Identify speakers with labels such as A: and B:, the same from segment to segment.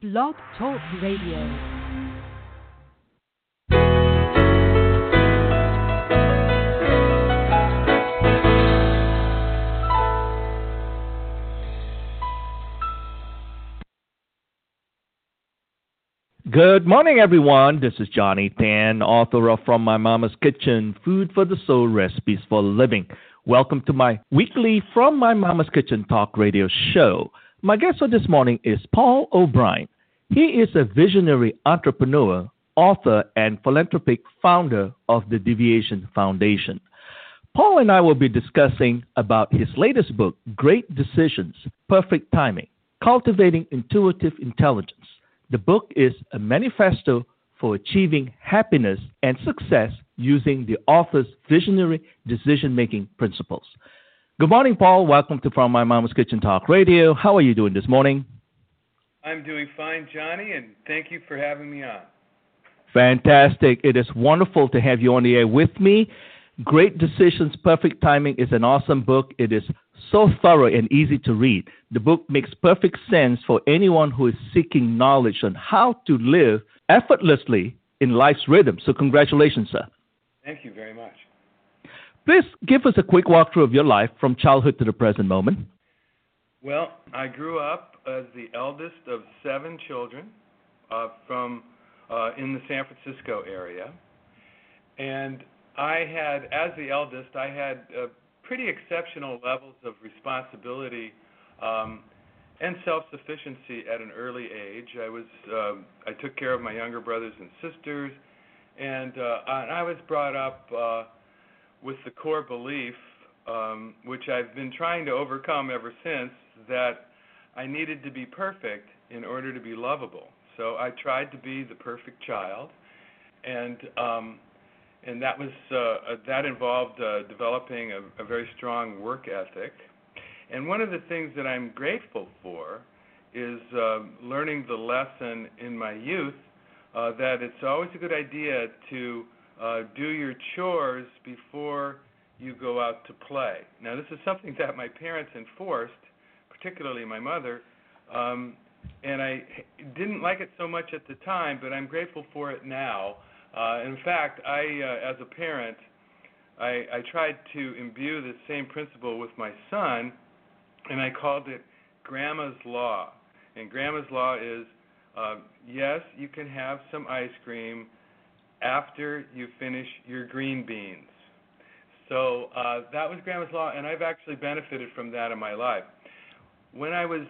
A: Blog Talk Radio.
B: Good morning, everyone. This is Johnny Tan, author of From My Mama's Kitchen Food for the Soul Recipes for Living. Welcome to my weekly From My Mama's Kitchen Talk radio show. My guest for this morning is Paul O'Brien. He is a visionary entrepreneur, author, and philanthropic founder of the Divination Foundation. Paul and I will be discussing about his latest book, Great Decisions, Perfect Timing, Cultivating Intuitive Intelligence. The book is a manifesto for achieving happiness and success using the author's visionary decision making principles. Good morning, Paul. Welcome to From My Mama's Kitchen Talk Radio. How are you doing this morning?
C: I'm doing fine, Johnny, and thank you for having me on.
B: Fantastic. It is wonderful to have you on the air with me. Great Decisions, Perfect Timing is an awesome book. It is so thorough and easy to read. The book makes perfect sense for anyone who is seeking knowledge on how to live effortlessly in life's rhythm. So, congratulations, sir.
C: Thank you very much.
B: Please give us a quick walkthrough of your life from childhood to the present moment.
C: Well, I grew up as the eldest of seven children uh, from uh, in the San Francisco area, and I had, as the eldest, I had uh, pretty exceptional levels of responsibility um, and self-sufficiency at an early age. I was, uh, I took care of my younger brothers and sisters, and, uh, and I was brought up. Uh, with the core belief, um, which I've been trying to overcome ever since, that I needed to be perfect in order to be lovable. So I tried to be the perfect child, and um, and that was uh, that involved uh, developing a, a very strong work ethic. And one of the things that I'm grateful for is uh, learning the lesson in my youth uh, that it's always a good idea to uh, do your chores before you go out to play. Now, this is something that my parents enforced, particularly my mother, um, and I didn't like it so much at the time, but I'm grateful for it now. Uh, in fact, I, uh, as a parent, I, I tried to imbue the same principle with my son, and I called it Grandma's Law. And Grandma's Law is uh, yes, you can have some ice cream after you finish your green beans. So uh, that was Grandma's Law, and I've actually benefited from that in my life. When I was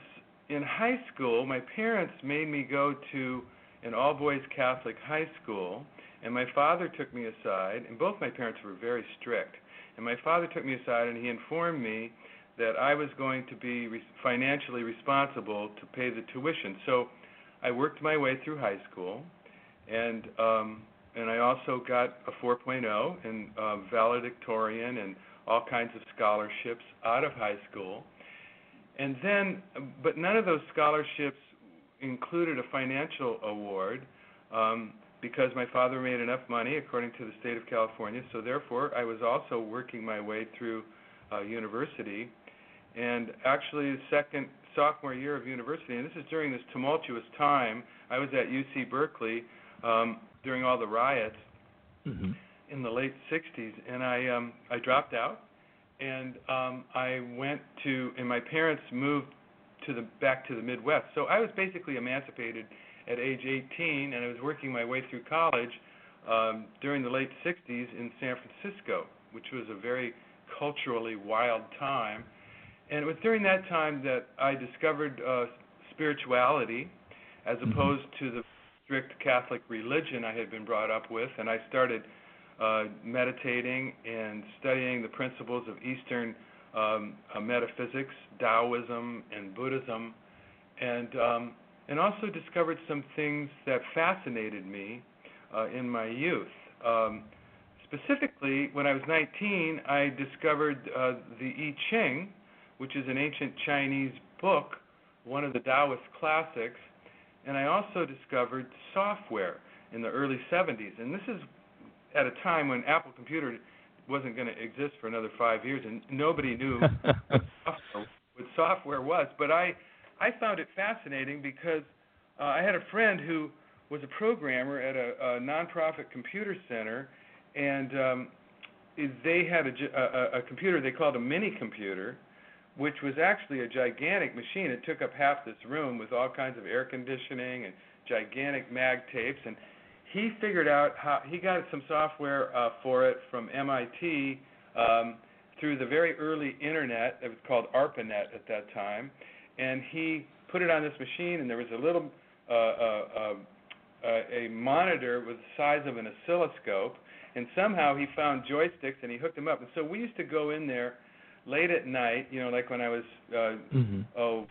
C: in high school, my parents made me go to an all boys Catholic high school, and my father took me aside, and both my parents were very strict. And my father took me aside and he informed me that I was going to be re- financially responsible to pay the tuition. So I worked my way through high school, and um, and I also got a 4.0 in uh, valedictorian and all kinds of scholarships out of high school. And then, but none of those scholarships included a financial award um, because my father made enough money, according to the state of California. So therefore, I was also working my way through uh, university. And actually, the second sophomore year of university, and this is during this tumultuous time, I was at UC Berkeley. Um, during all the riots mm-hmm. in the late 60s, and I um, I dropped out, and um, I went to, and my parents moved to the back to the Midwest. So I was basically emancipated at age 18, and I was working my way through college um, during the late 60s in San Francisco, which was a very culturally wild time. And it was during that time that I discovered uh, spirituality as mm-hmm. opposed mm-hmm. to the strict Catholic religion I had been brought up with, and I started uh, meditating and studying the principles of Eastern um, uh, metaphysics, Taoism, and Buddhism, and um, and also discovered some things that fascinated me uh, in my youth. Um, specifically, when I was 19, I discovered uh, the I Ching, which is an ancient Chinese book, one of the Taoist classics, and I also discovered software in the early 70s. And this is at a time when Apple Computer wasn't going to exist for another five years, and nobody knew what software was. But I, I found it fascinating because uh, I had a friend who was a programmer at a, a nonprofit computer center, and um, they had a, a, a computer they called a mini computer, which was actually a gigantic machine. It took up half this room with all kinds of air conditioning and gigantic mag tapes. And he figured out how he got some software uh, for it from MIT um, through the very early internet. It was called ARPANET at that time, and he put it on this machine. And there was a little uh, uh, uh, a monitor with the size of an oscilloscope, and somehow he found joysticks and he hooked them up. And so we used to go in there late at night, you know, like when I was uh, mm-hmm. oh,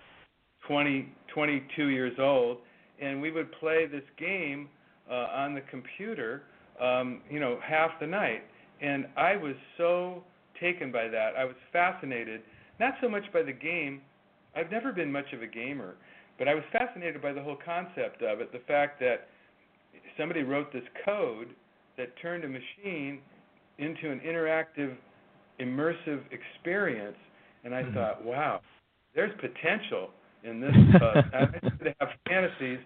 C: 20, 22 years old, and we would play this game uh, on the computer, um, you know, half the night. And I was so taken by that. I was fascinated, not so much by the game. I've never been much of a gamer, but I was fascinated by the whole concept of it. The fact that somebody wrote this code that turned a machine into an interactive, immersive experience, and I mm-hmm. thought, wow, there's potential in this. Uh, I used to have fantasies,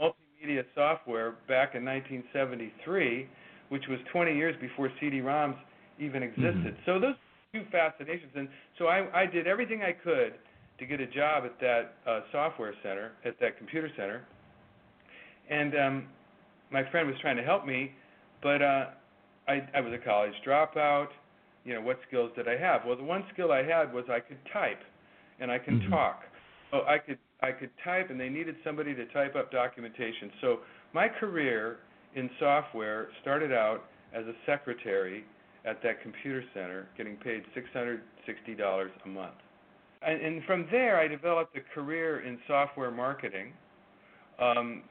C: multimedia software back in 1973, which was 20 years before CD-ROMs even existed. Mm-hmm. So those two fascinations, and so I, I did everything I could to get a job at that uh, software center, at that computer center, and um, my friend was trying to help me, but uh, I, I was a college dropout. You know, what skills did I have? Well, the one skill I had was I could type, and I can mm-hmm. talk. So I could I could type, and they needed somebody to type up documentation. So my career in software started out as a secretary at that computer center, getting paid $660 a month. And, and from there, I developed a career in software marketing. Um,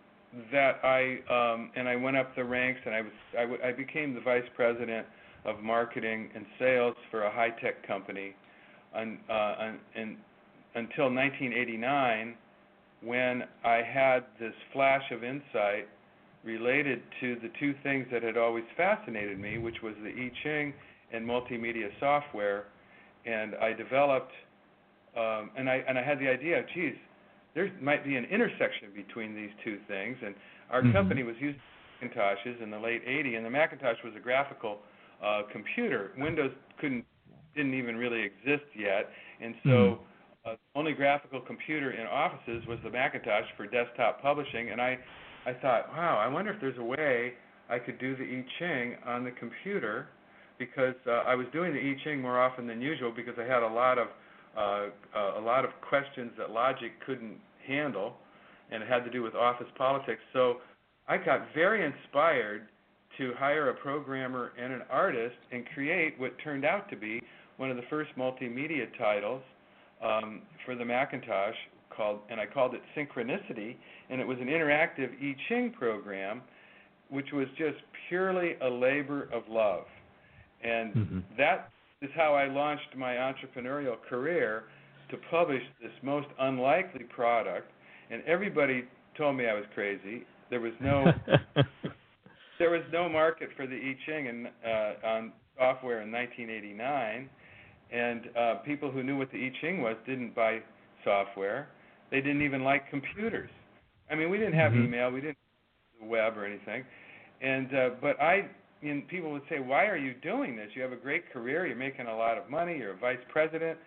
C: that I um, and I went up the ranks and I was I, w- I became the vice president of marketing and sales for a high tech company, un, uh, un, in, until 1989, when I had this flash of insight related to the two things that had always fascinated me, which was the I Ching and multimedia software, and I developed um, and I and I had the idea, geez, there might be an intersection between these two things. And our mm-hmm. company was using Macintoshes in the late '80s, and the Macintosh was a graphical uh, computer. Windows couldn't didn't even really exist yet, and so mm-hmm. uh, the only graphical computer in offices was the Macintosh for desktop publishing. And I I thought, wow, I wonder if there's a way I could do the I Ching on the computer because uh, I was doing the I Ching more often than usual because I had a lot of uh, uh, a lot of questions that logic couldn't handle, and it had to do with office politics. So I got very inspired to hire a programmer and an artist and create what turned out to be one of the first multimedia titles um, for the Macintosh called, and I called it Synchronicity, and it was an interactive I Ching program, which was just purely a labor of love, and mm-hmm. that is how I launched my entrepreneurial career to publish this most unlikely product, and everybody told me I was crazy. There was no there was no market for the I Ching in, uh, on software in 1989, and uh, people who knew what the I Ching was didn't buy software. They didn't even like computers. I mean, we didn't have mm-hmm. email, we didn't have the web or anything, and uh, but I and people would say, "Why are you doing this? You have a great career. You're making a lot of money. You're a vice president."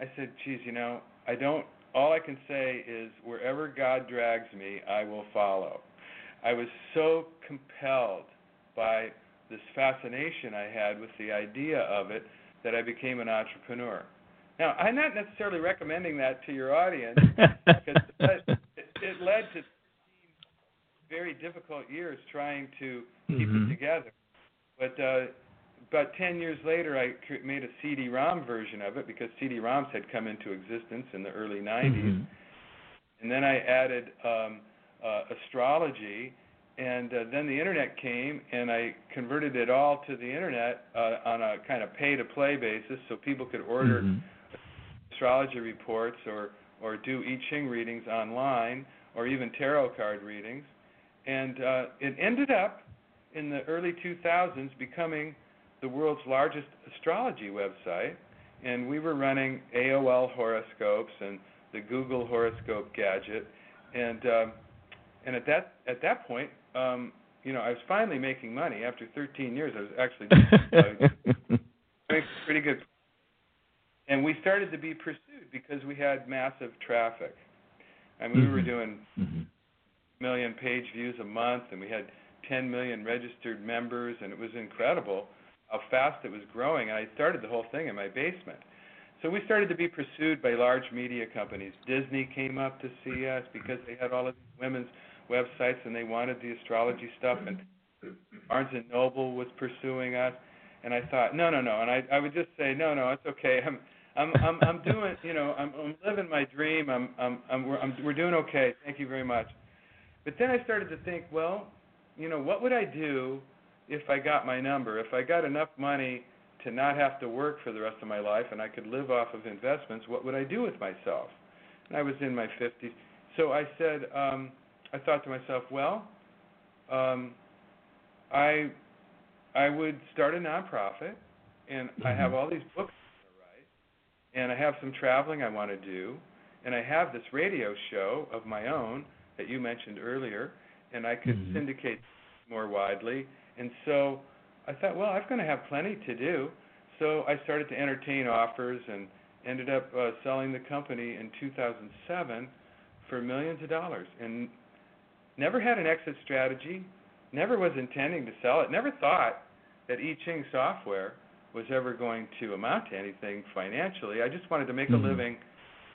C: I said, "Geez, you know, I don't. All I can say is, wherever God drags me, I will follow." I was so compelled by this fascination I had with the idea of it that I became an entrepreneur. Now, I'm not necessarily recommending that to your audience because it, it led to very difficult years trying to keep mm-hmm. it together. But uh, about 10 years later, I made a CD-ROM version of it because CD-ROMs had come into existence in the early 90s. Mm-hmm. And then I added um, uh, astrology, and uh, then the internet came, and I converted it all to the internet uh, on a kind of pay-to-play basis, so people could order mm-hmm. astrology reports or or do I Ching readings online, or even tarot card readings. And uh, it ended up in the early 2000s becoming the world's largest astrology website, and we were running AOL horoscopes and the Google horoscope gadget, and uh, and at that at that point, um, you know, I was finally making money after 13 years. I was actually uh, doing pretty good. And we started to be pursued because we had massive traffic. I mean, mm-hmm. we were mm-hmm. doing mm-hmm. million page views a month, and we had 10 million registered members, and it was incredible how fast it was growing. And I started the whole thing in my basement. So we started to be pursued by large media companies. Disney came up to see us because they had all of these women's websites and they wanted the astrology stuff and Barnes and Noble was pursuing us. And I thought no no no. And I I would just say no no it's okay. I'm I'm I'm I'm doing you know I'm I'm living my dream. I'm I'm I'm we're, I'm we're doing okay. Thank you very much. But then I started to think well you know what would I do if I got my number? If I got enough money to not have to work for the rest of my life and I could live off of investments what would I do with myself? And I was in my 50s so I said um I thought to myself, well, um, I I would start a nonprofit, and mm-hmm. I have all these books to write, and I have some traveling I want to do, and I have this radio show of my own that you mentioned earlier, and I could mm-hmm. syndicate more widely. And so I thought, well, I'm going to have plenty to do. So I started to entertain offers and ended up uh, selling the company in 2007 for millions of dollars. And Never had an exit strategy. Never was intending to sell it. Never thought that I Ching software was ever going to amount to anything financially. I just wanted to make mm-hmm. a living.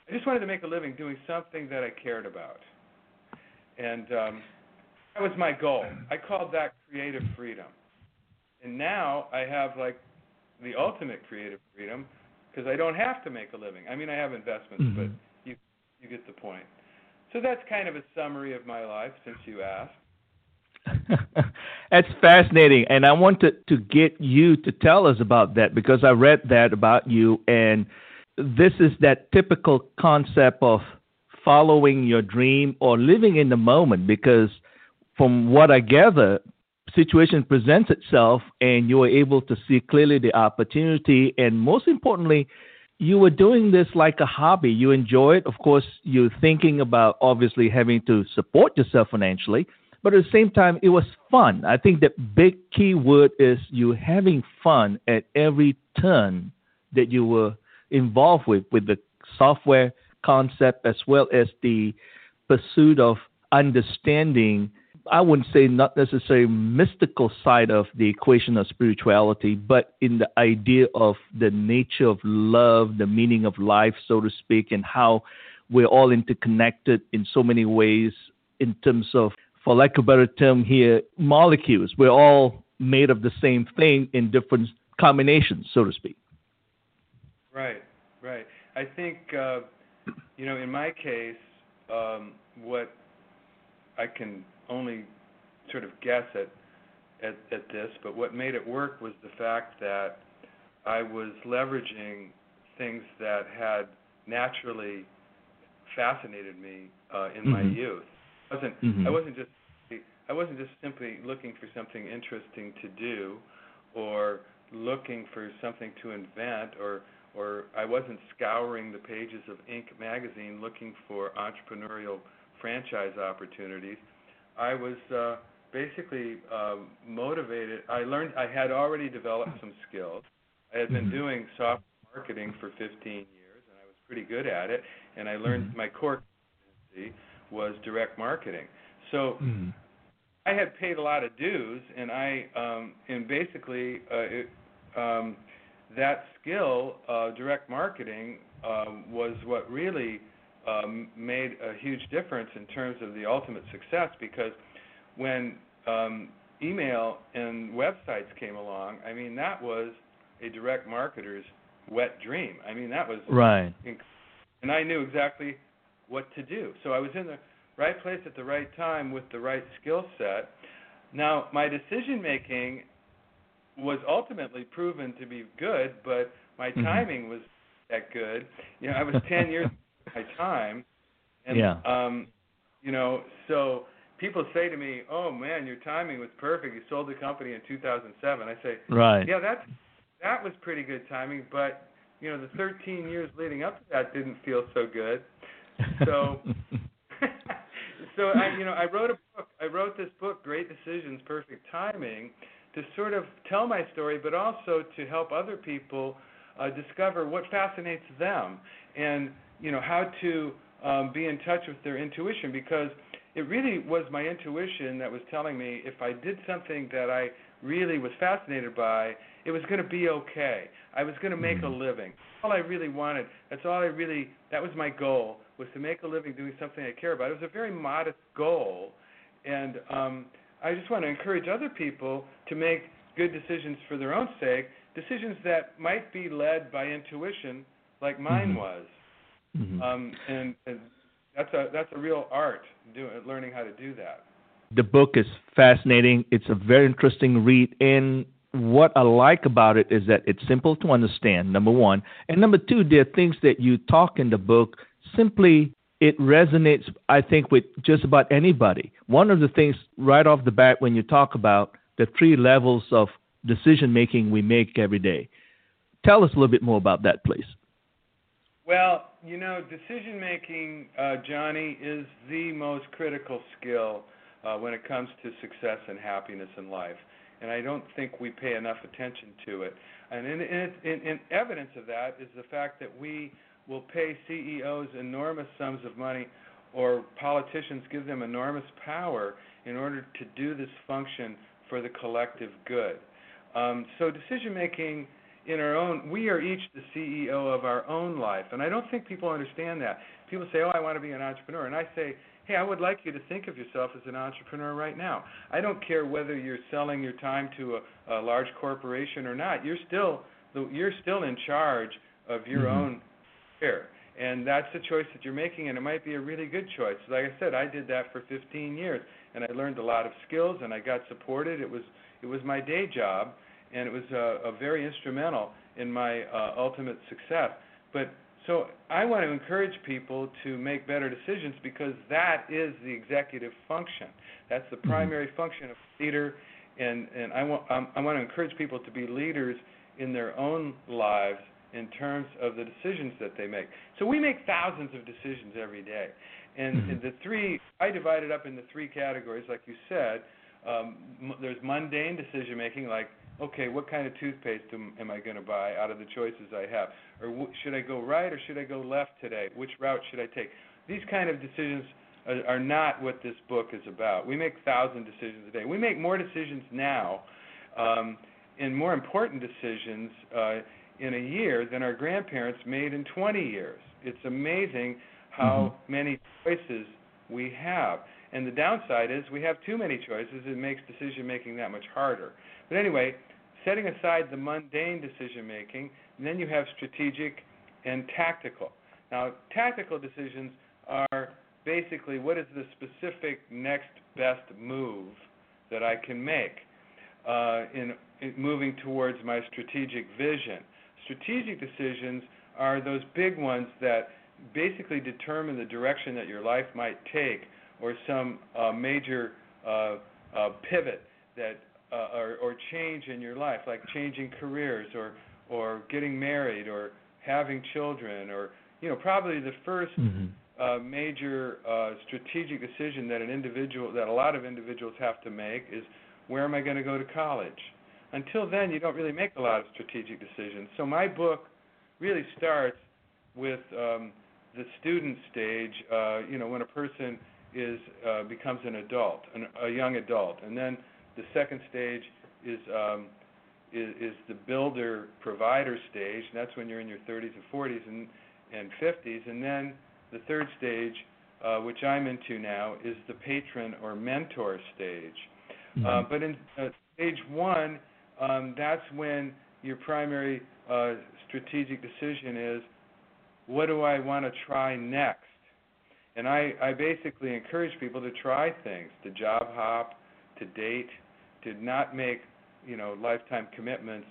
C: I just wanted to make a living doing something that I cared about, and um, that was my goal. I called that creative freedom, and now I have like the ultimate creative freedom because I don't have to make a living. I mean, I have investments, mm-hmm. but you you get the point. So that's kind of a summary of my life since you asked.
B: That's fascinating. And I wanted to get you to tell us about that because I read that about you. And this is that typical concept of following your dream or living in the moment because from what I gather, situation presents itself and you are able to see clearly the opportunity and most importantly, you were doing this like a hobby. You enjoy it. Of course, you're thinking about obviously having to support yourself financially, but at the same time, it was fun. I think the big key word is you having fun at every turn that you were involved with, with the software concept as well as the pursuit of understanding I wouldn't say not necessarily mystical side of the equation of spirituality, but in the idea of the nature of love, the meaning of life, so to speak, and how we're all interconnected in so many ways in terms of, for lack of a better term here, molecules. We're all made of the same thing in different combinations, so to speak.
C: Right, right. I think, uh, you know, in my case, um, what I can only sort of guess at, at at this, but what made it work was the fact that I was leveraging things that had naturally fascinated me uh, in mm-hmm. my youth. I wasn't mm-hmm. I wasn't just I wasn't just simply looking for something interesting to do, or looking for something to invent, or or I wasn't scouring the pages of Inc. magazine looking for entrepreneurial franchise opportunities. I was uh, basically uh, motivated. I learned I had already developed some skills. I had been mm-hmm. doing software marketing for 15 years, and I was pretty good at it. And I learned mm-hmm. my core competency was direct marketing. So mm-hmm. I had paid a lot of dues, and I um, and basically uh, it, um, that skill, uh, direct marketing, um, was what really um, made a huge difference in terms of the ultimate success because when um, email and websites came along, I mean that was a direct marketer's wet dream. I mean that was
B: right,
C: inc- and I knew exactly what to do. So I was in the right place at the right time with the right skill set. Now my decision making was ultimately proven to be good, but my mm-hmm. timing was that good. You know, I was 10 years my time. And,
B: yeah.
C: Um, you know, so people say to me, "Oh man, your timing was perfect. You sold the company in 2007." I say,
B: "Right.
C: Yeah, that's that was pretty good timing, but you know, the 13 years leading up to that didn't feel so good." So so I, you know, I wrote a book. I wrote this book, Great Decisions, Perfect Timing, to sort of tell my story, but also to help other people uh, discover what fascinates them, and you know how to um, be in touch with their intuition because it really was my intuition that was telling me if I did something that I really was fascinated by, it was going to be okay. I was going to make a
B: Mm-hmm.
C: living. All I really wanted. That's all I really. That was my goal was to make a living doing something I care about. It was a very modest goal, and um, I just want to encourage other people to make good decisions for their own sake, decisions that might be led by intuition, like mine
B: Mhm.
C: was.
B: Mhm.
C: Um, and, and that's a that's a real art, doing learning how to do that.
B: the book is fascinating. It's a very interesting read. And what I like about it is that it's simple to understand, number one. And number two, there are things that you talk in the book simply it resonates, I think, with just about anybody. One of the things right off the bat when you talk about the three levels of decision making we make every day. Tell us a little bit more about that, please.
C: Well, you know, decision making, uh, Johnny, is the most critical skill uh, when it comes to success and happiness in life. And I don't think we pay enough attention to it. And in, in, in, evidence of that is the fact that we will pay CEOs enormous sums of money or politicians give them enormous power in order to do this function for the collective good. Um, so decision making in our own we are each the CEO of our own life and I don't think people understand that. People say, "Oh, I want to be an entrepreneur." And I say, "Hey, I would like you to think of yourself as an entrepreneur right now. I don't care whether you're selling your time to a, a large corporation or not. You're still the, you're still in charge of your
B: Mhm.
C: own career. And that's the choice that you're making, and it might be a really good choice. Like I said, I did that for 15 years, and I learned a lot of skills, and I got supported. It was it was my day job, and it was uh, a very instrumental in my uh, ultimate success. But so I want to encourage people to make better decisions because that is the executive function. That's the
B: Mhm.
C: primary function of a leader, and and I want um, I want to encourage people to be leaders in their own lives in terms of the decisions that they make. So we make thousands of decisions every day, and
B: Mhm.
C: the three I divide it up into three categories, like you said. Um, there's mundane decision making, like okay, what kind of toothpaste am, am I going to buy out of the choices I have, or w- should I go right or should I go left today? Which route should I take? These kind of decisions are, are not what this book is about. We make thousand decisions a day. We make more decisions now, um, and more important decisions. Uh, in a year than our grandparents made in 20 years. It's amazing how many choices we have. And the downside is we have too many choices. It makes decision making that much harder. But anyway, setting aside the mundane decision making, then you have strategic and tactical. Now, tactical decisions are basically what is the specific next best move that I can make uh, in, in moving towards my strategic vision strategic decisions are those big ones that basically determine the direction that your life might take or some uh, major uh, uh, pivot that uh, or, or change in your life like changing careers or or getting married or having children or you know probably the 1st
B: Mhm.
C: uh, major uh, strategic decision that an individual that a lot of individuals have to make is where am I going to go to college until then you don't really make a lot of strategic decisions. So my book really starts with um, the student stage, uh, you know, when a person is uh, becomes an adult, an, a young adult, and then the second stage is, um, is is the builder provider stage, and that's when you're in your 30s and 40s and and 50s, and then the third stage, uh, which I'm into now, is the patron or mentor stage. Uh,
B: Mhm.
C: but in uh, stage one, um, that's when your primary uh, strategic decision is what do I want to try next? And I, I basically encourage people to try things, to job hop, to date, to not make you know lifetime commitments.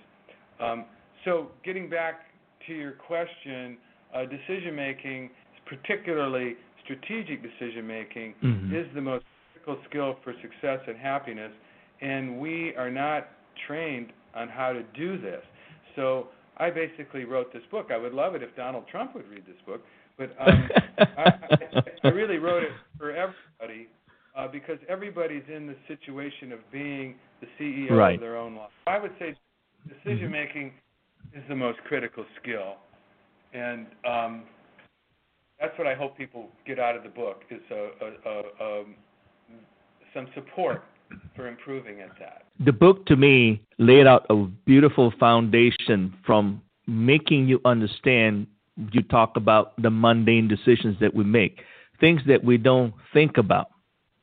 C: Um, so getting back to your question, uh, decision making, particularly strategic decision making,
B: Mhm.
C: is the most critical skill for success and happiness, and we are not trained on how to do this. So I basically wrote this book. I would love it if Donald Trump would read this book, but um, I, I, I really wrote it for everybody uh, because everybody's in the situation of being the CEO
B: Right.
C: of their own life. I would say decision making is the most critical skill, and um, that's what I hope people get out of the book is a, a, a, um, some support for improving at that.
B: The book to me laid out a beautiful foundation from making you understand. You talk about the mundane decisions that we make, things that we don't think about,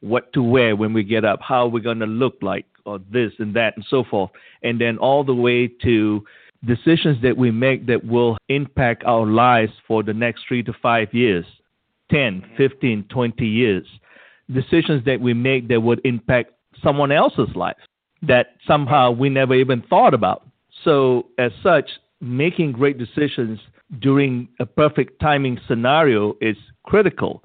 B: what to wear when we get up, how we're going to look like, or this and that, and so forth. And then all the way to decisions that we make that will impact our lives for the next three to five years, 10, 15, 20 years. Decisions that we make that would impact someone else's life that somehow we never even thought about. So, as such, making great decisions during a perfect timing scenario is critical.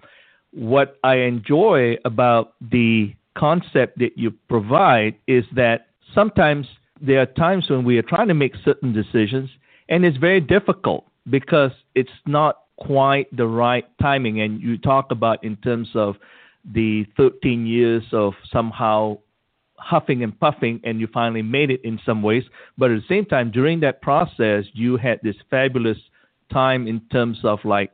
B: What I enjoy about the concept that you provide is that sometimes there are times when we are trying to make certain decisions and it's very difficult because it's not quite the right timing. And you talk about in terms of the 13 years of somehow huffing and puffing, and you finally made it in some ways. But at the same time, during that process, you had this fabulous time in terms of like,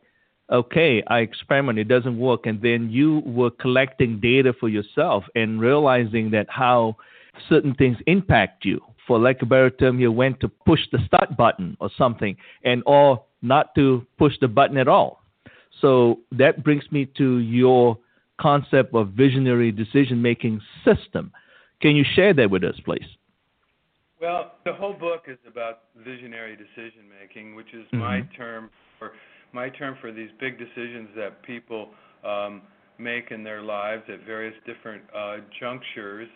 B: okay, I experiment, it doesn't work, and then you were collecting data for yourself and realizing that how certain things impact you. For lack of a better term, you went to push the start button or something, and or not to push the button at all. So that brings me to your concept of visionary decision making system. Can you share that with us, please?
C: Well, the whole book is about visionary decision making, which is my
B: Mhm.
C: term for my term for these big decisions that people um, make in their lives at various different uh, junctures.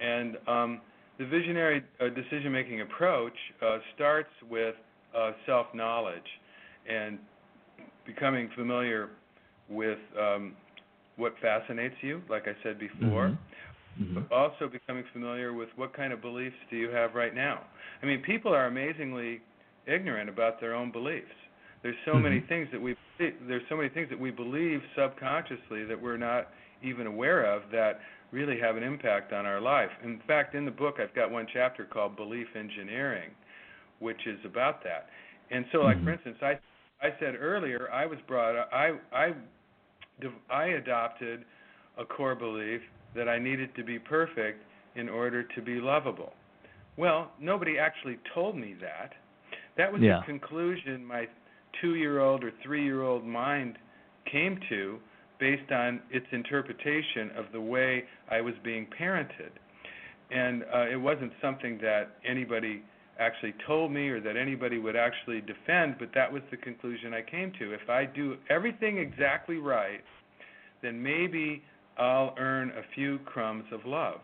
C: And um, the visionary uh, decision making approach uh, starts with uh, self knowledge and becoming familiar with um, what fascinates you, like I said before
B: Mhm. Mhm.
C: but also becoming familiar with what kind of beliefs do you have right now. I mean, people are amazingly ignorant about their own beliefs. There's so many
B: Mhm.
C: things that we there's so many things that we believe subconsciously that we're not even aware of that really have an impact on our life. In fact, in the book I've got one chapter called Belief Engineering, which is about that. And so like
B: Mhm.
C: for instance, I I said earlier I was brought up, I I I adopted a core belief that I needed to be perfect in order to be lovable. Well, nobody actually told me that. That was
B: Yeah.
C: the conclusion my two year old or three year old mind came to based on its interpretation of the way I was being parented. And uh, it wasn't something that anybody actually told me or that anybody would actually defend, but that was the conclusion I came to. If I do everything exactly right, then maybe I'll earn a few crumbs of love.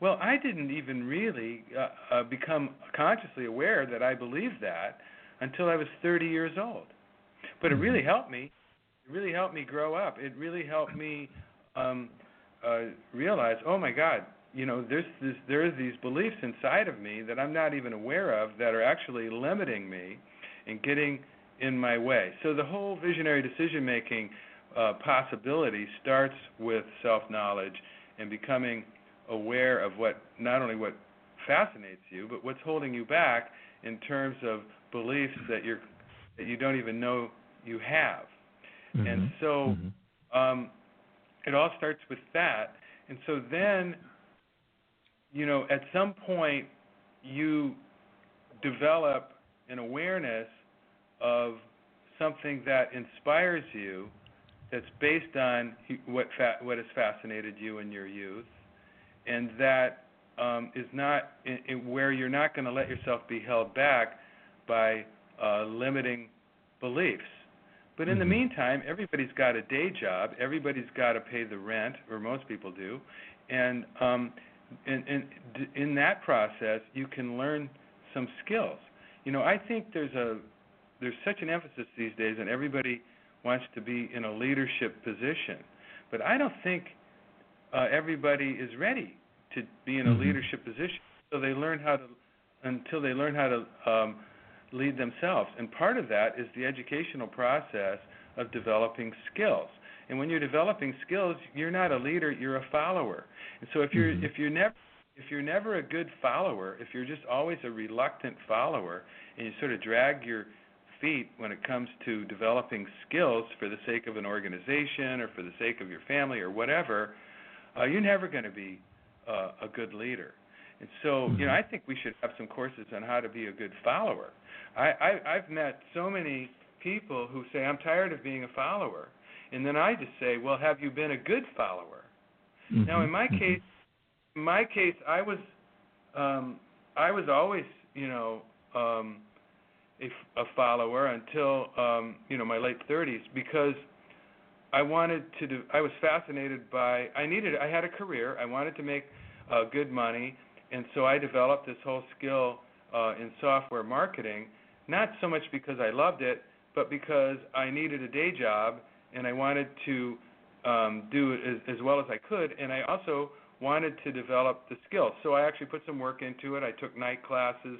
C: Well, I didn't even really uh, uh, become consciously aware that I believed that until I was 30 years old. But it really helped me. It really helped me grow up. It really helped me um, uh, realize, oh my God, you know, there's this, there's these beliefs inside of me that I'm not even aware of that are actually limiting me and getting in my way. So the whole visionary decision making uh, possibility starts with self knowledge and becoming aware of what not only what fascinates you, but what's holding you back in terms of beliefs that you're that you don't even know you have. And
B: Mhm.
C: so
B: Mhm.
C: um, it all starts with that. And so then, you know, at some point, you develop an awareness of something that inspires you that's based on what fa- what has fascinated you in your youth, and that um, is not in, in where you're not going to let yourself be held back by uh, limiting beliefs. But in the
B: Mhm.
C: meantime, everybody's got a day job. Everybody's got to pay the rent, or most people do, and um, in, in in that process, you can learn some skills. You know, I think there's a there's such an emphasis these days, and everybody wants to be in a leadership position. But I don't think uh, everybody is ready to be in a
B: Mhm.
C: leadership position So they learn how to until they learn how to um, lead themselves. And part of that is the educational process of developing skills. And when you're developing skills, you're not a leader, you're a follower. And so if you're
B: Mhm.
C: if you're never if you're never a good follower, if you're just always a reluctant follower and you sort of drag your feet when it comes to developing skills for the sake of an organization or for the sake of your family or whatever, uh, you're never going to be uh, a good leader. And so, you know. I think we should have some courses on how to be a good follower. I, I I've met so many people who say I'm tired of being a follower, and then I just say, well, have you been a good follower? Now, in my
B: Mhm.
C: case, in my case, I was, um, I was always, you know, um, a, a follower until, um, you know, my late 30s because I wanted to do. I was fascinated by. I needed. I had a career. I wanted to make uh, good money, and so I developed this whole skill uh, in software marketing. Not so much because I loved it, but because I needed a day job and I wanted to um, do it as, as well as I could, and I also wanted to develop the skills. So I actually put some work into it. I took night classes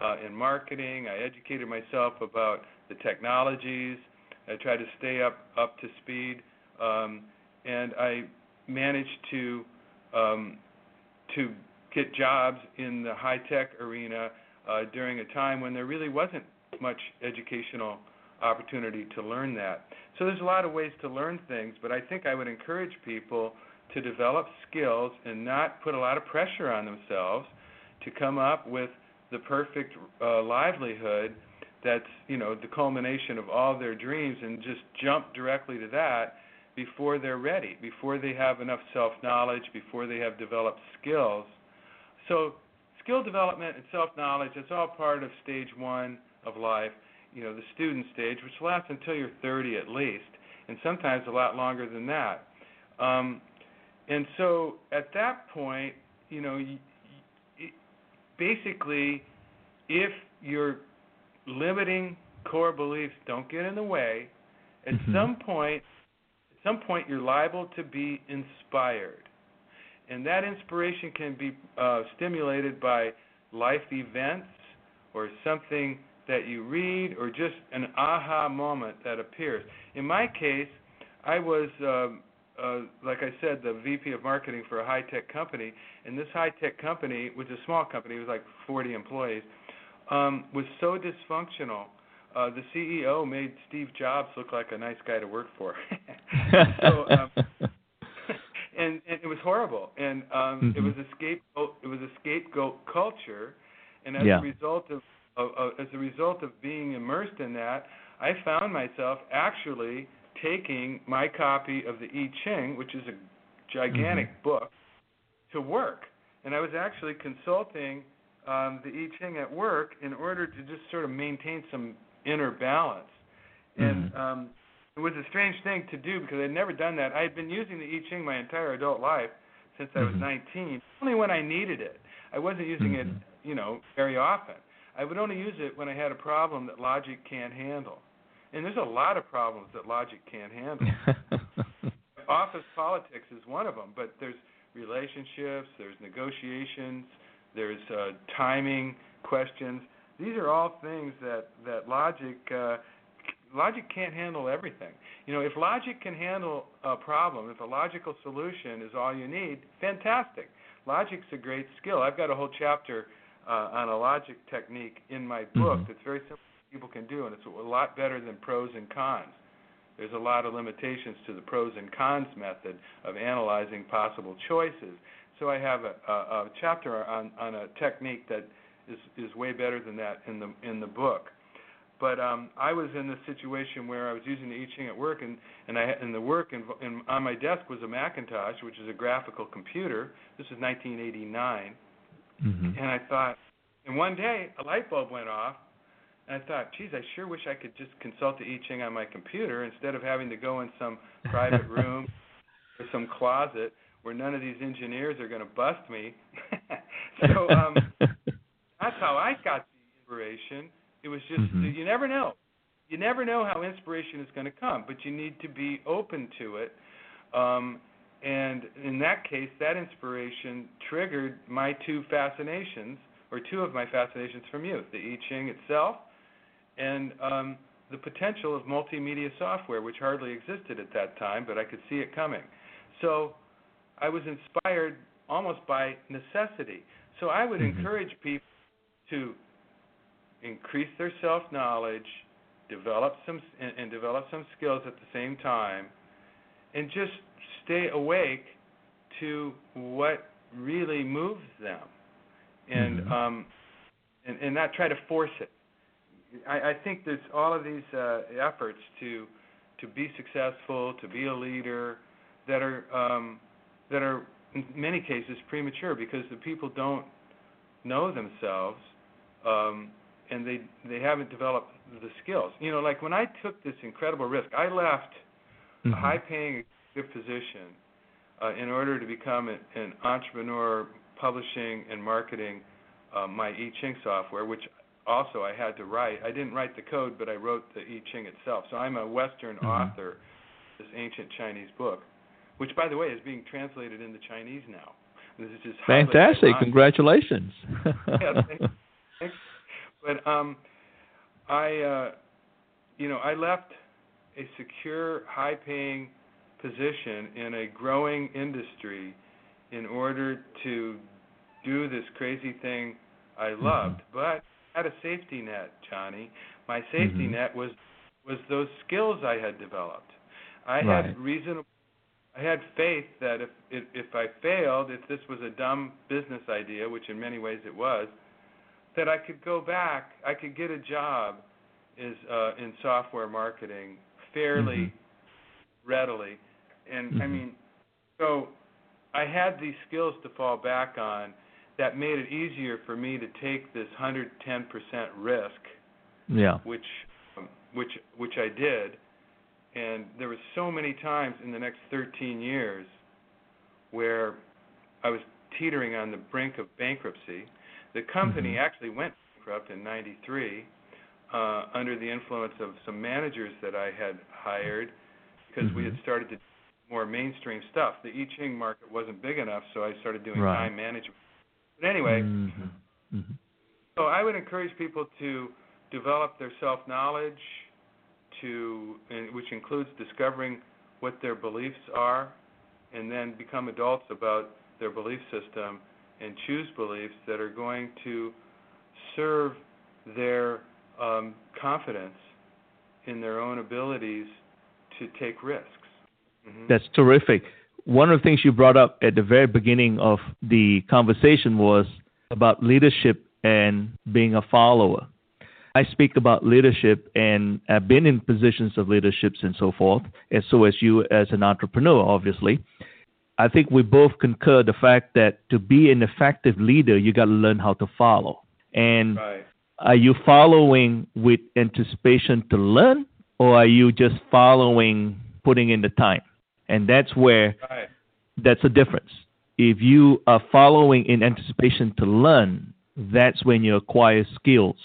C: uh, in marketing. I educated myself about the technologies. I tried to stay up up to speed, um, and I managed to um, to get jobs in the high tech arena uh, during a time when there really wasn't much educational opportunity to learn that. So there's a lot of ways to learn things, but I think I would encourage people to develop skills and not put a lot of pressure on themselves to come up with the perfect uh, livelihood that's you know the culmination of all their dreams and just jump directly to that before they're ready, before they have enough self knowledge, before they have developed skills. So skill development and self knowledge it's all part of stage one of life, you know, the student stage, which lasts until you're 30 at least, and sometimes a lot longer than that. Um, and so at that point, you know, basically, if your limiting core beliefs don't get in the way, at
B: Mhm.
C: some point, at some point, you're liable to be inspired, and that inspiration can be uh, stimulated by life events or something that you read or just an aha moment that appears. In my case, I was. Um, uh, like I said, the VP of marketing for a high tech company, and this high tech company, which is a small company, it was like 40 employees, um, was so dysfunctional. Uh, the CEO made Steve Jobs look like a nice guy to work for. so, um, and, and it was horrible. And um, it
B: Mhm.
C: was a scapegoat. It was a scapegoat culture, and as
B: Yeah.
C: a result of, of, of as a result of being immersed in that, I found myself actually taking my copy of the I Ching, which is a gigantic book, to work, and I was actually consulting um, the I Ching at work in order to just sort of maintain some inner balance. And
B: Mhm.
C: um, it was a strange thing to do because I'd never done that. I had been using the I Ching my entire adult life since I was
B: Mhm.
C: 19, only when I needed it. I wasn't using it,
B: Mhm.
C: you know, very often. I would only use it when I had a problem that logic can't handle. And there's a lot of problems that logic can't handle. Office politics is one of them, but there's relationships, there's negotiations, there's uh, timing questions. These are all things that that logic uh, logic can't handle everything. You know, if logic can handle a problem, if a logical solution is all you need, fantastic. Logic's a great skill. I've got a whole chapter uh, on a logic technique in my book
B: Mhm.
C: that's very simple people can do, and it's a lot better than pros and cons. There's a lot of limitations to the pros and cons method of analyzing possible choices. So I have a, a, a chapter on, on a technique that is, is way better than that in the in the book. But um, I was in this situation where I was using the I Ching at work, and and I and the work and, and on my desk was a Macintosh, which is a graphical computer. This is 1989,
B: Mhm.
C: and I thought, and one day a light bulb went off, and I thought, geez, I sure wish I could just consult the I Ching on my computer instead of having to go in some private room or some closet where none of these engineers are going to bust me. so um, that's how I got the inspiration. It was just
B: Mhm.
C: you never know. You never know how inspiration is going to come, but you need to be open to it. Um, and in that case, that inspiration triggered my two fascinations, or two of my fascinations from youth: the I Ching itself, and um, the potential of multimedia software, which hardly existed at that time, but I could see it coming. So I was inspired almost by necessity. So I would
B: Mhm.
C: encourage people to increase their self knowledge, develop some and, and develop some skills at the same time, and just stay awake to what really moves them, and
B: Mhm.
C: um, and, and not try to force it. I, I think there's all of these uh, efforts to to be successful, to be a leader, that are um, that are in many cases premature because the people don't know themselves um, and they they haven't developed the skills. You know, like when I took this incredible risk, I left
B: Mhm.
C: a high-paying executive position uh, in order to become an, an entrepreneur, publishing and marketing uh, my I Ching software, which also I had to write. I didn't write the code, but I wrote the I Ching itself. So I'm a Western
B: Mhm.
C: author. of This ancient Chinese book, which by the way is being translated into Chinese now. This is just
B: Fantastic! Congratulations.
C: Yeah, thanks. Thanks. But um, I, uh, you know, I left a secure, high-paying position in a growing industry in order to do this crazy thing I
B: Mm-hmm.
C: loved. But I had a safety net, Johnny. My safety
B: Mhm.
C: net was was those skills I had developed. I
B: Right.
C: had reasonable I had faith that if, if if I failed, if this was a dumb business idea, which in many ways it was, that I could go back, I could get a job is uh, in software marketing fairly
B: Mhm.
C: readily. And I
B: Mhm.
C: mean, so I had these skills to fall back on that made it easier for me to take this 110% risk
B: yeah.
C: which um, which which I did, and there were so many times in the next 13 years where I was teetering on the brink of bankruptcy. The company
B: Mhm.
C: actually went bankrupt in '93 uh, under the influence of some managers that I had hired because we had
B: Mhm.
C: started to do more mainstream stuff. The I Ching market wasn't big enough, so I started doing
B: Right.
C: time management. But anyway,
B: Mhm. Mhm.
C: so I would encourage people to develop their self knowledge, to which includes discovering what their beliefs are, and then become adults about their belief system and choose beliefs that are going to serve their um, confidence in their own abilities to take risks. Mhm.
B: That's terrific. One of the things you brought up at the very beginning of the conversation was about leadership and being a follower. I speak about leadership and I've been in positions of leaderships and so forth, and so as you as an entrepreneur, obviously. I think we both concur the fact that to be an effective leader, you got to learn how to follow. And
C: right.
B: are you following with anticipation to learn, or are you just following, putting in the time? And that's where
C: Right.
B: that's a difference. If you are following in anticipation to learn, that's when you acquire skills.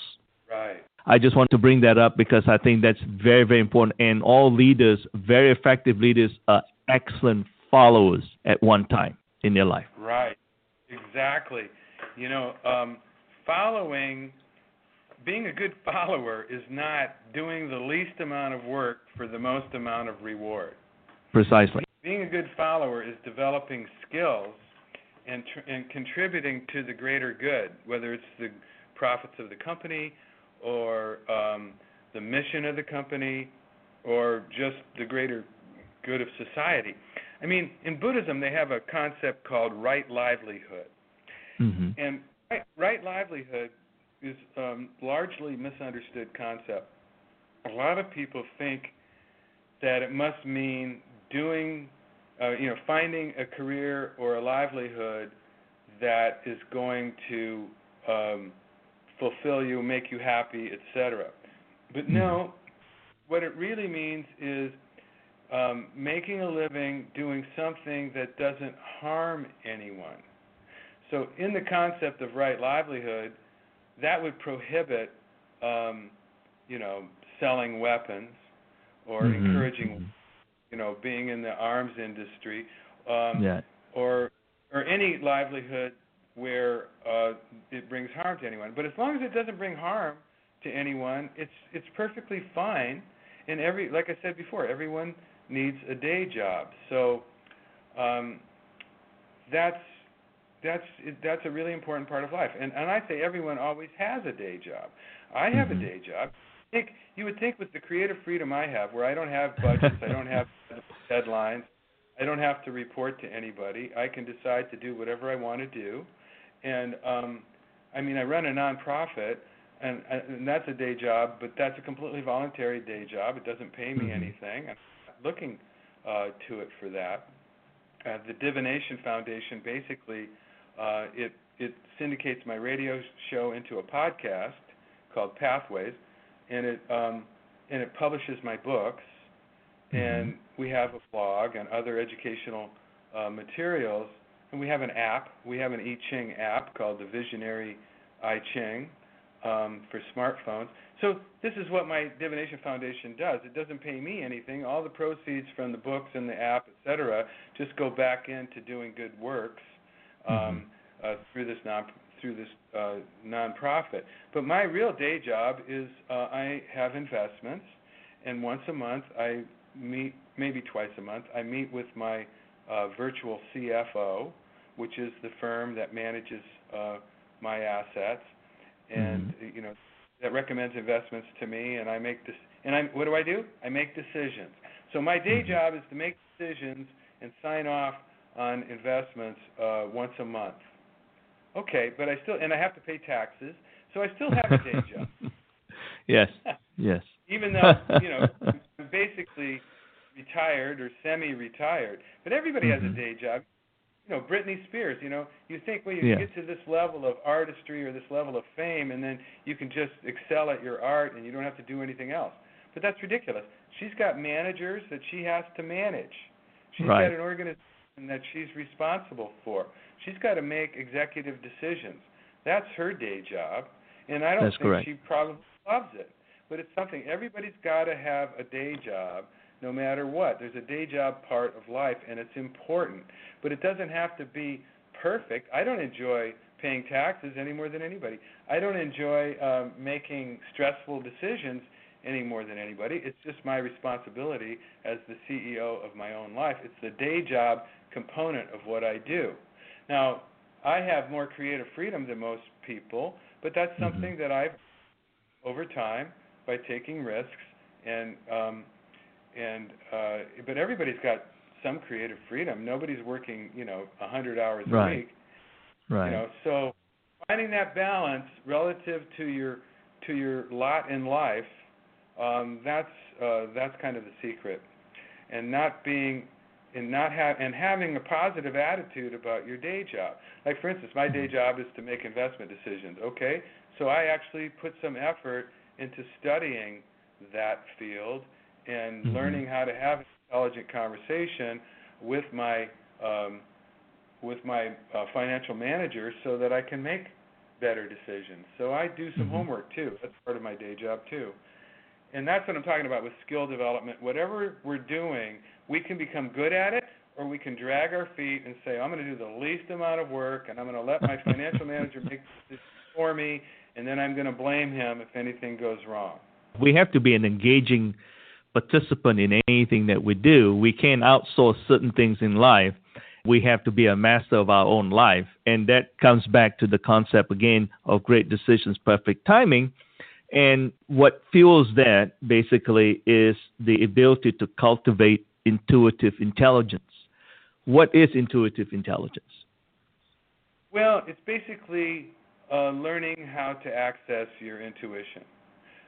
C: Right.
B: I just want to bring that up because I think that's very, very important. And all leaders, very effective leaders, are excellent followers at one time in their life.
C: Right. Exactly. You know, um, following, being a good follower is not doing the least amount of work for the most amount of reward.
B: Precisely.
C: Being a good follower is developing skills and tr- and contributing to the greater good, whether it's the profits of the company or um, the mission of the company or just the greater good of society. I mean, in Buddhism, they have a concept called right livelihood.
B: hmm
C: And right, right livelihood is um, largely misunderstood concept. A lot of people think that it must mean doing, uh, you know, finding a career or a livelihood that is going to um, fulfill you, make you happy, etc. But no, what it really means is um, making a living doing something that doesn't harm anyone. So, in the concept of right livelihood, that would prohibit, um, you know, selling weapons or
B: Mhm.
C: encouraging, you know, being in the arms industry, um,
B: Yeah.
C: or or any livelihood where uh, it brings harm to anyone. But as long as it doesn't bring harm to anyone, it's it's perfectly fine. And every like I said before, everyone needs a day job. So um, that's that's that's a really important part of life. And and I say everyone always has a day job. I have
B: mm-hmm.
C: a day job. I think you would think with the creative freedom I have, where I don't have budgets, I don't have deadlines, I don't have to report to anybody. I can decide to do whatever I want to do, and um, I mean I run a nonprofit, and, and that's a day job, but that's a completely voluntary day job. It doesn't pay me mm-hmm. anything. Looking uh, to it for that. Uh, the Divination Foundation basically uh, it it syndicates my radio show into a podcast called Pathways, and it um, and it publishes my books, mm-hmm. and we have a blog and other educational uh, materials, and we have an app. We have an I Ching app called the Visionary I Ching um, for smartphones. So this is what my Divination Foundation does. It doesn't pay me anything. All the proceeds from the books and the app, etc., just go back into doing good works um, mm-hmm. uh, through this non through this uh, nonprofit. But my real day job is uh, I have investments, and once a month I meet, maybe twice a month, I meet with my uh, virtual CFO, which is the firm that manages uh, my assets, and mm-hmm. you know that recommends investments to me, and I make this. And I what do I do? I make decisions. So my day mm-hmm. job is to make decisions and sign off on investments uh, once a month. Okay, but I still and I have to pay taxes, so I still have a day job.
B: yes, yes.
C: Even though you know I'm basically retired or semi-retired, but everybody mm-hmm. has a mm-hmm. day job. You know, Britney Spears. You know, you think well, you yeah. get to this level of artistry or this level of fame, and then you can just excel at your art, and you don't have to do anything else. But that's ridiculous. She's got managers that she has to manage. She's
B: right.
C: got an organization that she's responsible for. She's got to make executive decisions. That's her day job, and I don't
B: That's
C: think
B: correct.
C: she probably loves it. But it's something everybody's got to have a day job, no matter what. There's a day job part of life, and it's important. But it doesn't have to be perfect. I don't enjoy paying taxes any more than anybody. I don't enjoy um, making stressful decisions any more than anybody. It's just my responsibility as the CEO of my own life. It's the day job component of what I do. Now, I have more creative freedom than most people, but that's mm-hmm. something that I've over time by taking risks and um, and uh, but everybody's got some creative freedom. Nobody's working, you know, a hundred hours
B: right.
C: a week.
B: Right.
C: You know, so finding that balance relative to your to your lot in life, um, that's uh, that's kind of the secret, and not being and not have and having a positive attitude about your day job. Like for instance, my day job is to make investment decisions. Okay, so I actually put some effort into studying that field and
B: mm-hmm.
C: learning how to have an intelligent conversation with my um, with my uh, financial manager so that I can make better decisions. So I do some
B: mm-hmm.
C: homework too. That's part of my day job too. And that's what I'm talking about with skill development. Whatever we're doing, we can become good at it or we can drag our feet and say, I'm going to do the least amount of work and I'm going to let my financial manager make this for me and then I'm going to blame him if anything goes wrong.
B: We have to be an engaging participant in anything that we do. We can't outsource certain things in life. We have to be a master of our own life. And that comes back to the concept again of great decisions, perfect timing. And what fuels that basically is the ability to cultivate intuitive intelligence. What is intuitive intelligence?
C: Well, it's basically uh, learning how to access your intuition.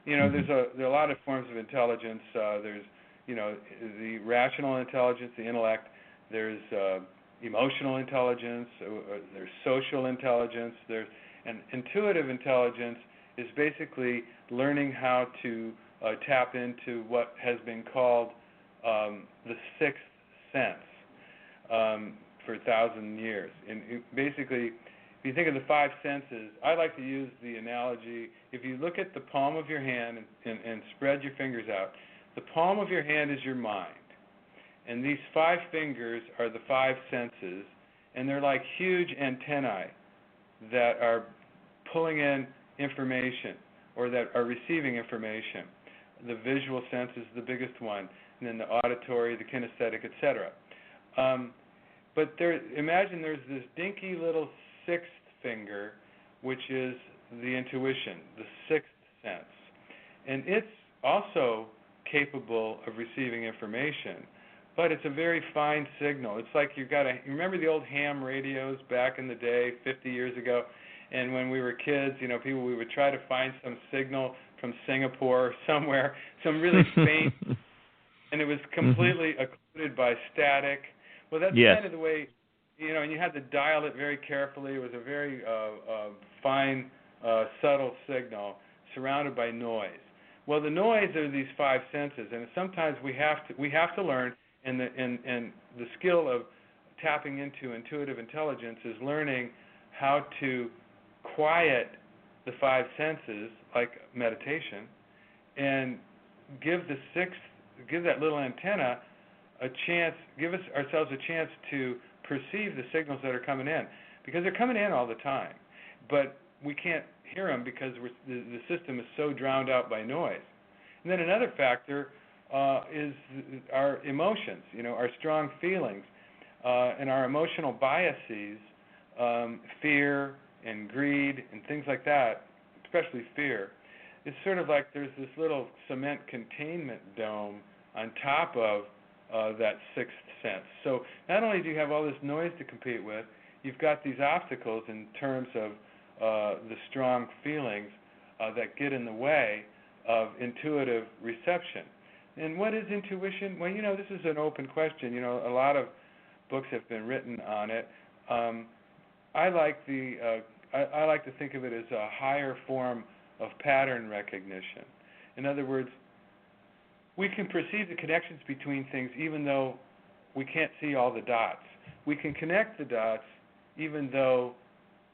C: You know, mm-hmm. there's a there are a lot of forms of intelligence. Uh, there's you know the rational intelligence, the intellect. There's uh, emotional intelligence. Uh, uh there's social intelligence. There's and intuitive intelligence is basically learning how to uh, tap into what has been called um, the sixth sense um, for a thousand years. And it, basically, you think of the five senses, I like to use the analogy if you look at the palm of your hand and, and, and spread your fingers out, the palm of your hand is your mind. And these five fingers are the five senses, and they're like huge antennae that are pulling in information or that are receiving information. The visual sense is the biggest one, and then the auditory, the kinesthetic, etc. Um, but there, imagine there's this dinky little sixth finger, which is the intuition, the sixth sense, and it's also capable of receiving information, but it's a very fine signal. It's like you've got a. Remember the old ham radios back in the day, 50 years ago, and when we were kids, you know, people we would try to find some signal from Singapore or somewhere, some really faint, and it was
B: Mm-hmm.
C: completely occluded by static. Well, that's
B: Yes.
C: kind of the way, you know, and you had to dial it very carefully. It was a very uh, uh, fine, uh, subtle signal surrounded by noise. Well, the noise are these five senses, and sometimes we have to we have to learn, and the and and the skill of tapping into intuitive intelligence is learning how to quiet the five senses, like meditation, and give the sixth, give that little antenna a chance, give us ourselves a chance to perceive the signals that are coming in, because they're coming in all the time, but we can't hear them because the, the system is so drowned out by noise. And then another factor uh, is our emotions, you know, our strong feelings, uh, and our emotional biases, um, fear and greed and things like that, especially fear. It's sort of like there's this little cement containment dome on top of uh, that sixth sense. So not only do you have all this noise to compete with, you've got these obstacles in terms of uh, the strong feelings uh, that get in the way of intuitive reception. And what is intuition? Well, you know, this is an open question. You know, a lot of books have been written on it. Um, I like the uh, I, I like to think of it as a higher form of pattern recognition. In other words, we can perceive the connections between things even though we can't see all the dots. We can connect the dots even though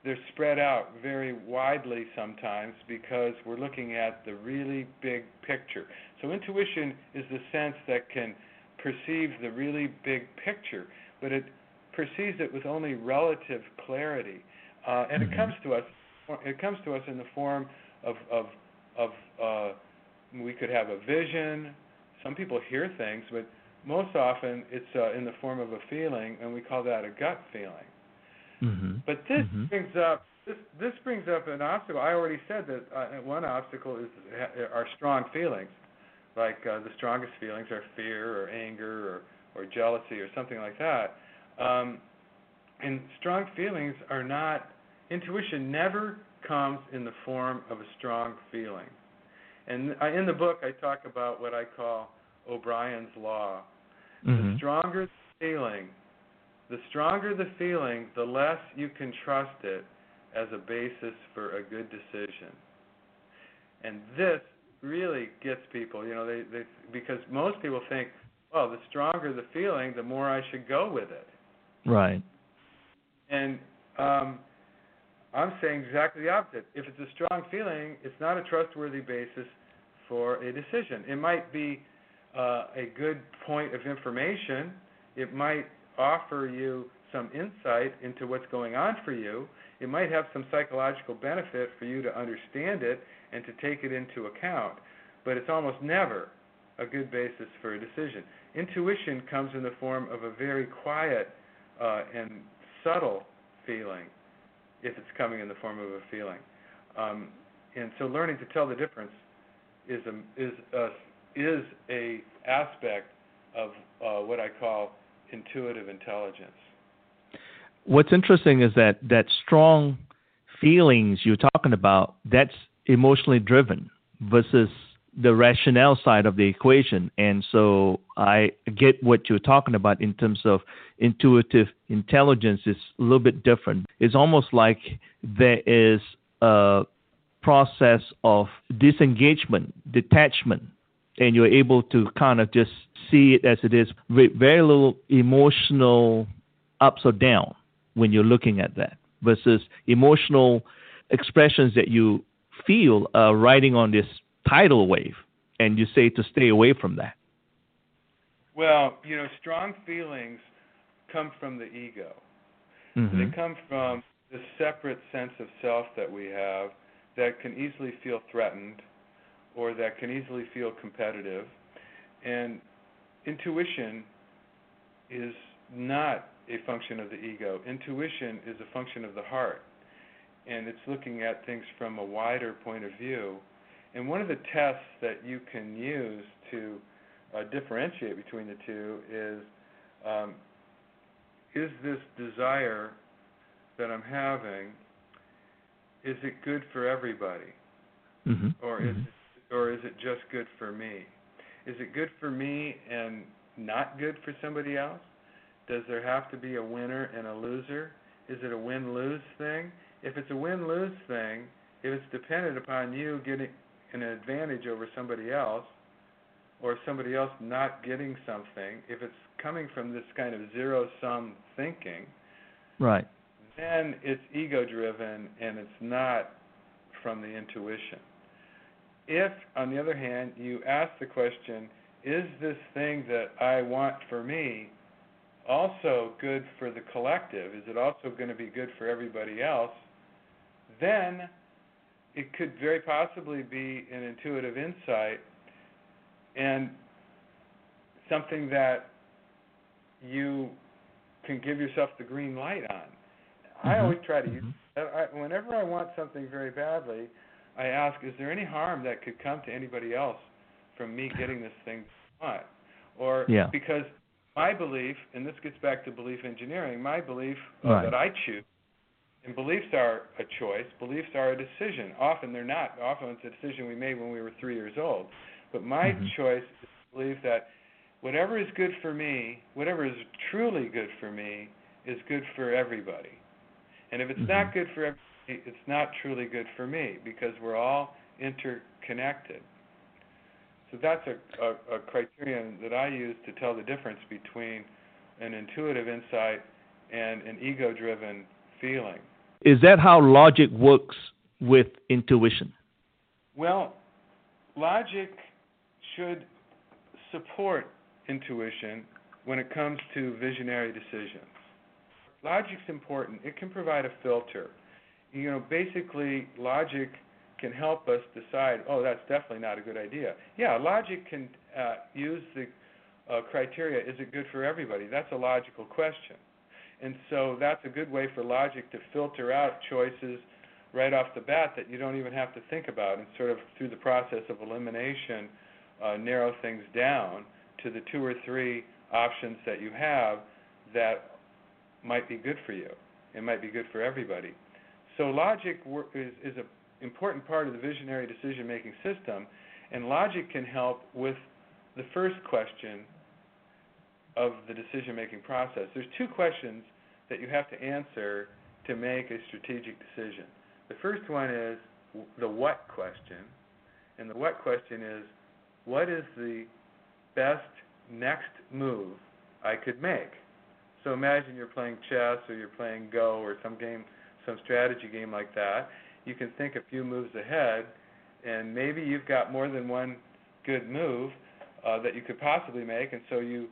C: they're spread out very widely sometimes because we're looking at the really big picture. So intuition is the sense that can perceive the really big picture, but it perceives it with only relative clarity, uh, and it comes to us. It comes to us in the form of of of uh, we could have a vision. Some people hear things, but most often it's uh, in the form of a feeling, and we call that a gut feeling.
B: Mm-hmm.
C: But this
B: Mhm.
C: brings up this this brings up an obstacle. I already said that uh, one obstacle is our strong feelings, like uh, the strongest feelings are fear or anger or or jealousy or something like that. Um, and strong feelings are not intuition never comes in the form of a strong feeling. And I, in the book, I talk about what I call O'Brien's law. The
B: Mhm.
C: stronger the feeling, the stronger the feeling, the less you can trust it as a basis for a good decision. And this really gets people, you know, they, they because most people think, well, the stronger the feeling, the more I should go with it.
B: Right.
C: And um, I'm saying exactly the opposite. If it's a strong feeling, it's not a trustworthy basis for a decision. It might be uh, a good point of information. It might offer you some insight into what's going on for you. It might have some psychological benefit for you to understand it and to take it into account. But it's almost never a good basis for a decision. Intuition comes in the form of a very quiet uh, and subtle feeling, if it's coming in the form of a feeling. Um, and so, learning to tell the difference is a is a, is a aspect of uh, what I call intuitive intelligence.
B: What's interesting is that that strong feelings you're talking about that's emotionally driven versus the rationale side of the equation. And so I get what you're talking about in terms of intuitive intelligence is a little bit different. It's almost like there is a process of disengagement, detachment, and you're able to kind of just see it as it is with very little emotional ups or down when you're looking at that versus emotional expressions that you feel uh, riding on this tidal wave, and you say to stay away from that.
C: Well, you know, strong feelings come from the ego.
B: Mm-hmm.
C: They come from the separate sense of self that we have that can easily feel threatened or that can easily feel competitive. And intuition is not a function of the ego. Intuition is a function of the heart. And it's looking at things from a wider point of view. And one of the tests that you can use to uh, differentiate between the two is um, is this desire that I'm having is it good for everybody
B: mm-hmm.
C: or
B: mm-hmm.
C: or is it just good for me? Is it good for me and not good for somebody else? Does there have to be a winner and a loser? Is it a win-lose thing? If it's a win-lose thing, if it's dependent upon you getting an advantage over somebody else, or somebody else not getting something, if it's coming from this kind of zero sum thinking,
B: right,
C: then it's ego driven and it's not from the intuition. If, on the other hand, you ask the question, is this thing that I want for me also good for the collective? Is it also going to be good for everybody else? Then it could very possibly be an intuitive insight and something that you can give yourself the green light on.
B: Mm-hmm.
C: I always try to
B: mm-hmm.
C: use I, whenever I want something very badly, I ask, is there any harm that could come to anybody else from me getting this thing? Or
B: yeah.
C: because my belief, and this gets back to belief engineering, my belief uh,
B: right.
C: that I choose, and beliefs are a choice, beliefs are a decision. Often they're not. Often it's a decision we made when we were three years old. But my
B: mm-hmm.
C: choice is to believe that whatever is good for me, whatever is truly good for me, is good for everybody. And if it's
B: mm-hmm.
C: not good for everybody, it's not truly good for me because we're all interconnected. So that's a, a, a criterion that I use to tell the difference between an intuitive insight and an ego driven feeling.
B: Is that how logic works with intuition?
C: Well, logic should support intuition when it comes to visionary decisions. Logic's important. It can provide a filter. You know, basically, logic can help us decide, oh, that's definitely not a good idea. Yeah, logic can uh, use the uh, criteria, is it good for everybody? That's a logical question. And so that's a good way for logic to filter out choices right off the bat that you don't even have to think about and sort of through the process of elimination uh, narrow things down to the two or three options that you have that might be good for you and might be good for everybody. So logic is, is an important part of the visionary decision making system, and logic can help with the first question of the decision making process. There's two questions that you have to answer to make a strategic decision. The first one is the what question, and the what question is what is the best next move I could make? So imagine you're playing chess or you're playing Go or some game, some strategy game like that. You can think a few moves ahead, and maybe you've got more than one good move uh, that you could possibly make, and so you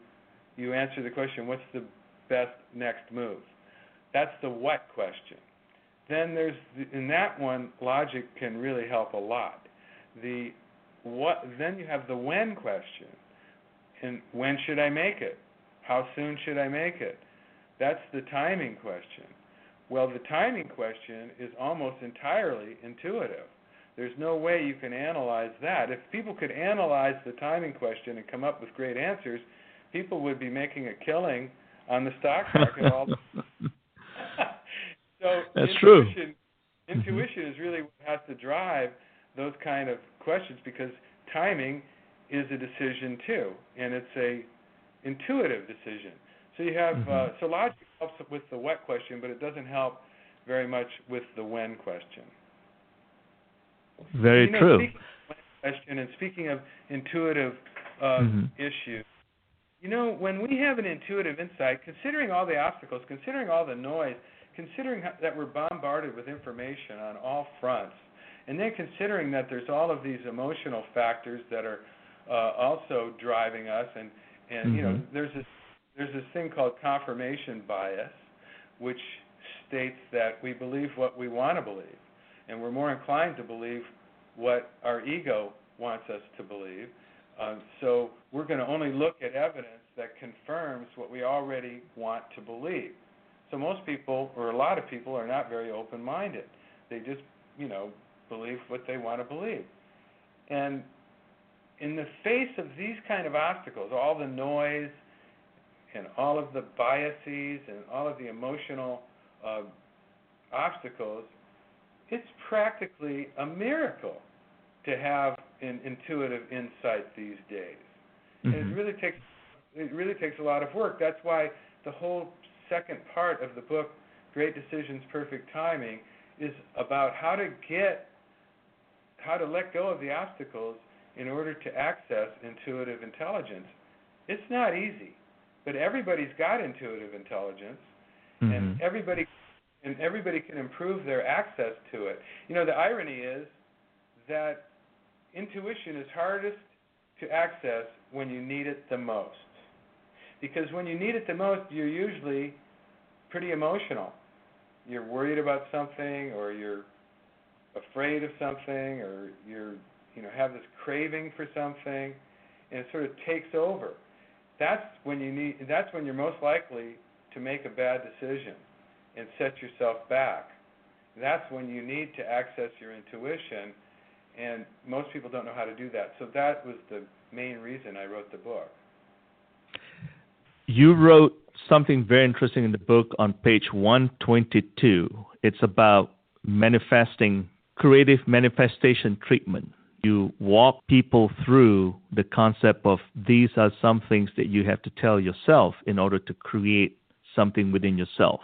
C: you answer the question, what's the best next move? That's the what question. Then there's the, in that one, logic can really help a lot. The what then you have the when question. And when should I make it? How soon should I make it? That's the timing question. Well, the timing question is almost entirely intuitive. There's no way you can analyze that. If people could analyze the timing question and come up with great answers, people would be making a killing on the stock market all the So
B: That's
C: intuition,
B: true.
C: Intuition mm-hmm. is really what has to drive those kind of questions because timing is a decision too, and it's a intuitive decision. So you have
B: mm-hmm.
C: uh, so logic helps with the what question, but it doesn't help very much with the when question.
B: Very
C: you know,
B: true.
C: Speaking question and speaking of intuitive uh,
B: mm-hmm.
C: issues, you know, when we have an intuitive insight, considering all the obstacles, considering all the noise, considering that we're bombarded with information on all fronts, and then considering that there's all of these emotional factors that are uh, also driving us, and and
B: mm-hmm.
C: you know there's this there's this thing called confirmation bias, which states that we believe what we want to believe, and we're more inclined to believe what our ego wants us to believe. Um, so we're going to only look at evidence that confirms what we already want to believe. So most people, or a lot of people, are not very open-minded. They just, you know, believe what they want to believe. And in the face of these kind of obstacles, all the noise and all of the biases and all of the emotional uh, obstacles, it's practically a miracle to have an intuitive insight these days. Mm-hmm. And it mm-hmm. really takes it really takes a lot of work. That's why the whole second part of the book, Great Decisions, Perfect Timing, is about how to get how to let go of the obstacles in order to access intuitive intelligence. It's not easy, but everybody's got intuitive intelligence, mm-hmm. and everybody and everybody can improve their access to it. You know, the irony is that intuition is hardest to access when you need it the most. Because when you need it the most, you're usually pretty emotional. You're worried about something or you're afraid of something or you're you know have this craving for something and it sort of takes over. That's when you need that's when you're most likely to make a bad decision and set yourself back. That's when you need to access your intuition, and most people don't know how to do that. So that was the main reason I wrote the book.
B: You wrote something very interesting in the book on page 122. It's about manifesting creative manifestation treatment. You walk people through the concept of these are some things that you have to tell yourself in order to create something within yourself.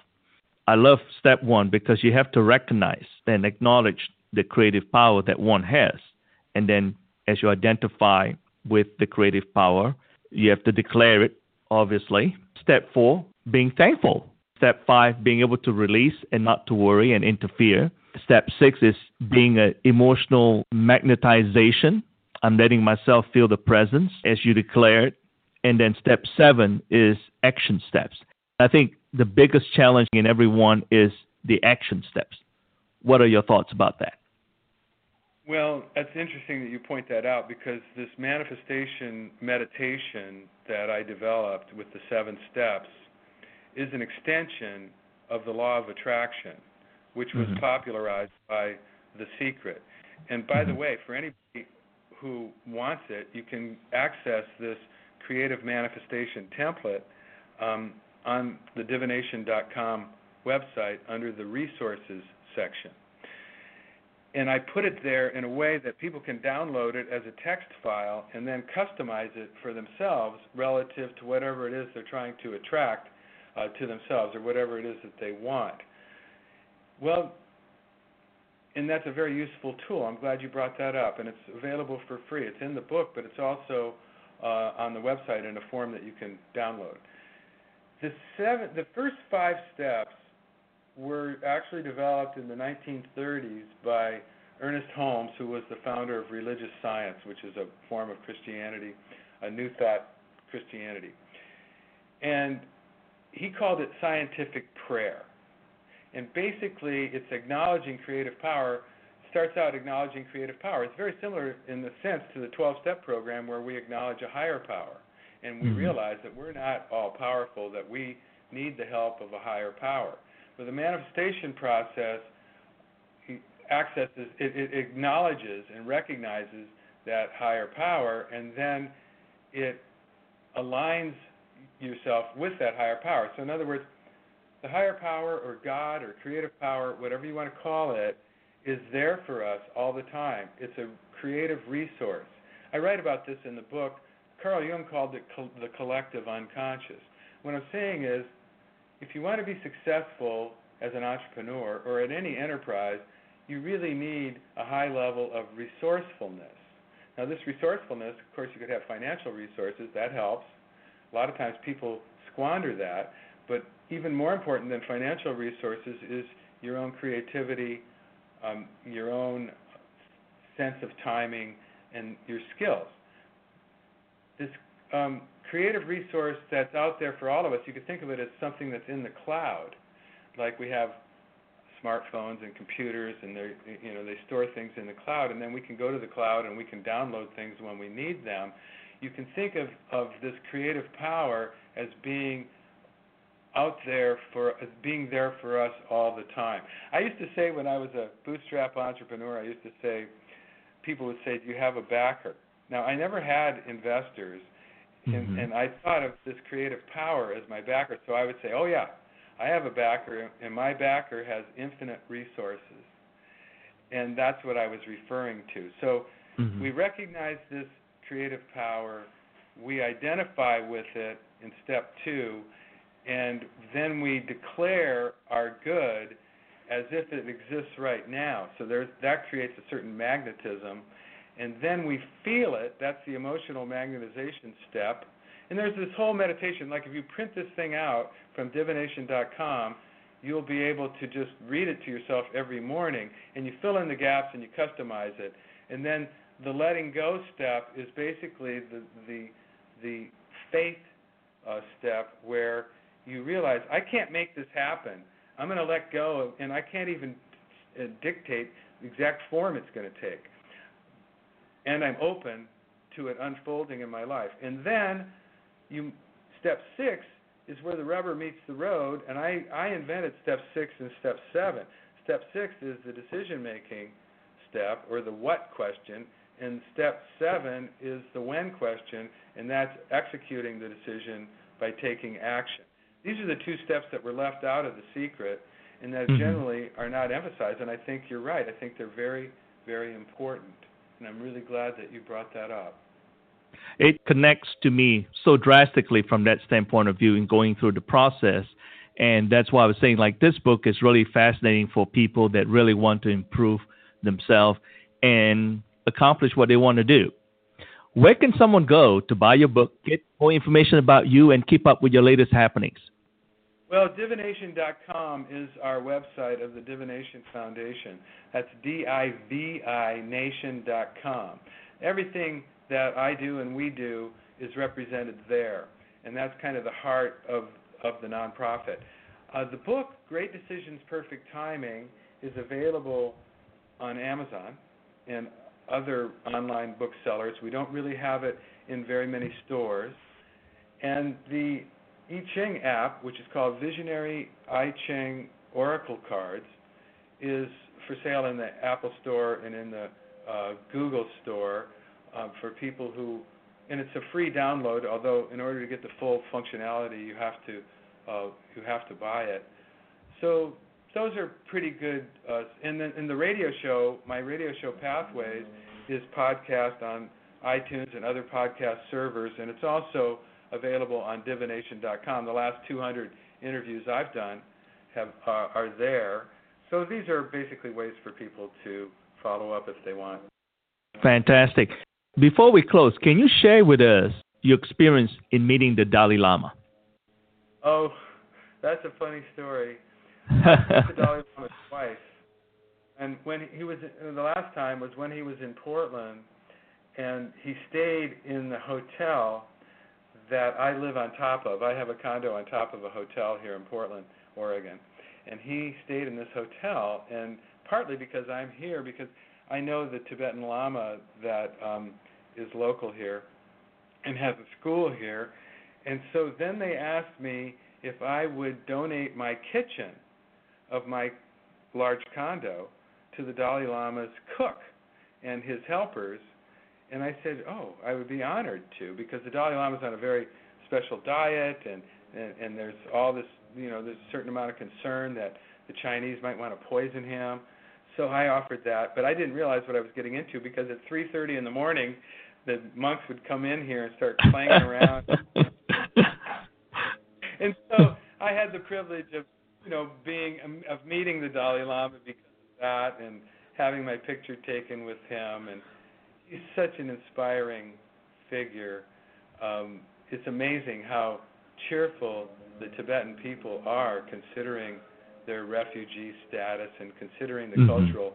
B: I love step one because you have to recognize and acknowledge the creative power that one has. And then as you identify with the creative power, you have to declare it, obviously. Step four, being thankful. Step five, being able to release and not to worry and interfere. Step six is being an emotional magnetization. I'm letting myself feel the presence as you declare it. And then step seven is action steps. I think the biggest challenge in everyone is the action steps. What are your thoughts about that?
C: Well, that's interesting that you point that out because this manifestation meditation that I developed with the seven steps is an extension of the law of attraction, which was mm-hmm. popularized by The Secret. And by mm-hmm. the way, for anybody who wants it, you can access this creative manifestation template um, on the divination.com website under the resources section. And I put it there in a way that people can download it as a text file and then customize it for themselves relative to whatever it is they're trying to attract uh, to themselves or whatever it is that they want. Well, and that's a very useful tool. I'm glad you brought that up, and it's available for free. It's in the book, but it's also uh, on the website in a form that you can download. The seven, the first five steps were actually developed in the 1930s by Ernest Holmes, who was the founder of religious science, which is a form of Christianity, a New Thought Christianity. And he called it scientific prayer. And basically, it's acknowledging creative power. Starts out acknowledging creative power. It's very similar in the sense to the 12 step program where we acknowledge a higher power and we mm-hmm. realize that we're not all powerful, that we need the help of a higher power. But the manifestation process accesses, it, it acknowledges and recognizes that higher power, and then it aligns yourself with that higher power. So, in other words, the higher power or God or creative power, whatever you want to call it, is there for us all the time. It's a creative resource. I write about this in the book Carl Jung called it co- the collective unconscious. What I'm saying is, if you want to be successful as an entrepreneur or at any enterprise, you really need a high level of resourcefulness. Now, this resourcefulness, of course, you could have financial resources, that helps. A lot of times people squander that, but even more important than financial resources is your own creativity, um, your own sense of timing, and your skills this um, creative resource that's out there for all of us, you could think of it as something that's in the cloud. Like we have smartphones and computers, and they you know they store things in the cloud, and then we can go to the cloud and we can download things when we need them. You can think of of this creative power as being out there for as being there for us all the time. I used to say when I was a bootstrap entrepreneur, I used to say people would say, "Do you have a backer?" Now I never had investors, mm-hmm. and I thought of this creative power as my backer. So I would say, "Oh yeah, I have a backer, and my backer has infinite resources. And that's what I was referring to. So mm-hmm. we recognize this creative power, we identify with it in step two, and then we declare our good as if it exists right now. So there's, that creates a certain magnetism. And then we feel it, that's the emotional magnetization step. And there's this whole meditation, like if you print this thing out from divination.com, you'll be able to just read it to yourself every morning, and you fill in the gaps and you customize it. And then the letting go step is basically the the the faith uh, step where you realize I can't make this happen. I'm going to let go, and I can't even uh, dictate the exact form it's going to take. And I'm open to it unfolding in my life. And then you step six is where the rubber meets the road, and I, I invented step six and step seven. Step six is the decision making step or the what question, and step seven is the when question, and that's executing the decision by taking action. These are the two steps that were left out of the secret and that mm-hmm. generally are not emphasized, and I think you're right. I think they're very, very important, and I'm really glad that you brought that up
B: it connects to me so drastically from that standpoint of view in going through the process. And that's why I was saying, like, this book is really fascinating for people that really want to improve themselves and accomplish what they want to do. Where can someone go to buy your book, get more information about you, and keep up with your latest happenings?
C: Well, divination.com is our website of the Divination Foundation. That's D I V I nation.com. Everything that I do and we do is represented there, and that's kind of the heart of of the nonprofit. Uh, the book Great Decisions, Perfect Timing is available on Amazon and other online booksellers. We don't really have it in very many stores. And the I Ching app, which is called Visionary I Ching Oracle Cards, is for sale in the Apple Store and in the uh, Google Store uh, for people who, and it's a free download. Although in order to get the full functionality, you have to uh, you have to buy it. So those are pretty good. Uh, and then in the radio show, my radio show Pathways is podcast on iTunes and other podcast servers, and it's also available on divination.com. The last 200 interviews I've done have uh, are there. So these are basically ways for people to follow up if they want.
B: Fantastic. Before we close, can you share with us your experience in meeting the Dalai Lama?
C: Oh, that's a funny story. I met the Dalai Lama twice, and when he was the last time was when he was in Portland, and he stayed in the hotel that I live on top of. I have a condo on top of a hotel here in Portland, Oregon, and he stayed in this hotel, and partly because I'm here because I know the Tibetan Lama that um, is local here and has a school here. And so then they asked me if I would donate my kitchen of my large condo to the Dalai Lama's cook and his helpers. And I said, "Oh, I would be honored to because the Dalai Lama's on a very special diet and and, and there's all this, you know, there's a certain amount of concern that the Chinese might want to poison him. So I offered that, but I didn't realize what I was getting into because at 3:30 in the morning, the monks would come in here and start clanging around. and so I had the privilege of, you know, being um, of meeting the Dalai Lama because of that, and having my picture taken with him. And he's such an inspiring figure. Um, it's amazing how cheerful the Tibetan people are, considering their refugee status and considering the mm-hmm. cultural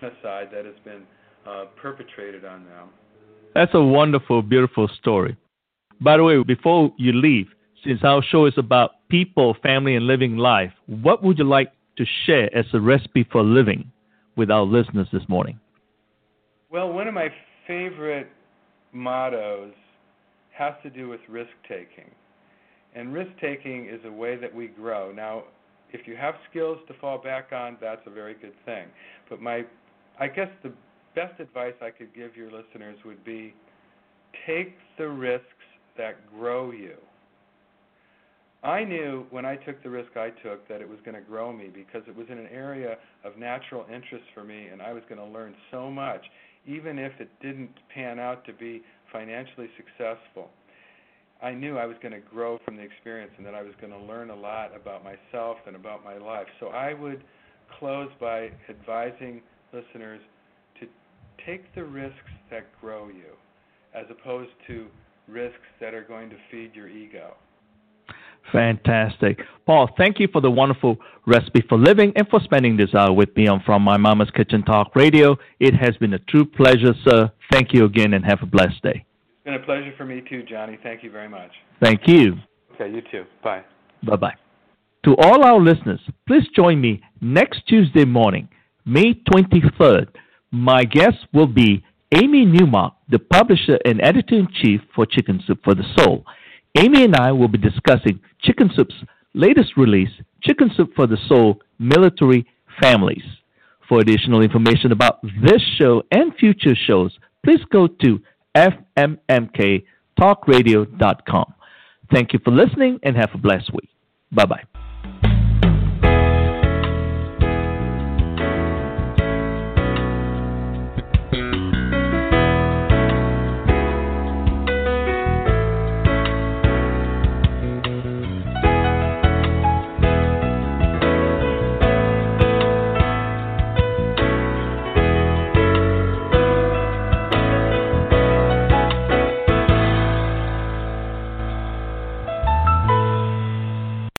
C: genocide that has been uh, perpetrated on them.
B: That's a wonderful, beautiful story. By the way, before you leave, since our show is about people, family, and living life, what would you like to share as a recipe for living with our listeners this morning?
C: Well, one of my favorite mottos has to do with risk taking. And risk taking is a way that we grow. Now, if you have skills to fall back on, that's a very good thing. But my I guess the best advice I could give your listeners would be take the risks that grow you. I knew when I took the risk I took that it was going to grow me because it was in an area of natural interest for me and I was going to learn so much, even if it didn't pan out to be financially successful. I knew I was going to grow from the experience and that I was going to learn a lot about myself and about my life. So I would close by advising listeners to take the risks that grow you as opposed to risks that are going to feed your ego.
B: Fantastic. Paul, thank you for the wonderful recipe for living and for spending this hour with me on From My Mama's Kitchen Talk Radio. It has been a true pleasure, sir. Thank you again and have a blessed day.
C: It's been a pleasure for me too, Johnny. Thank you very much.
B: Thank you.
C: Okay, you too. Bye.
B: Bye bye. To all our listeners, please join me next Tuesday morning, May 23rd. My guest will be Amy Newmark, the publisher and editor in chief for Chicken Soup for the Soul. Amy and I will be discussing Chicken Soup's latest release, Chicken Soup for the Soul Military Families. For additional information about this show and future shows, please go to fmmktalkradio.com. Thank you for listening and have a blessed week. Bye bye.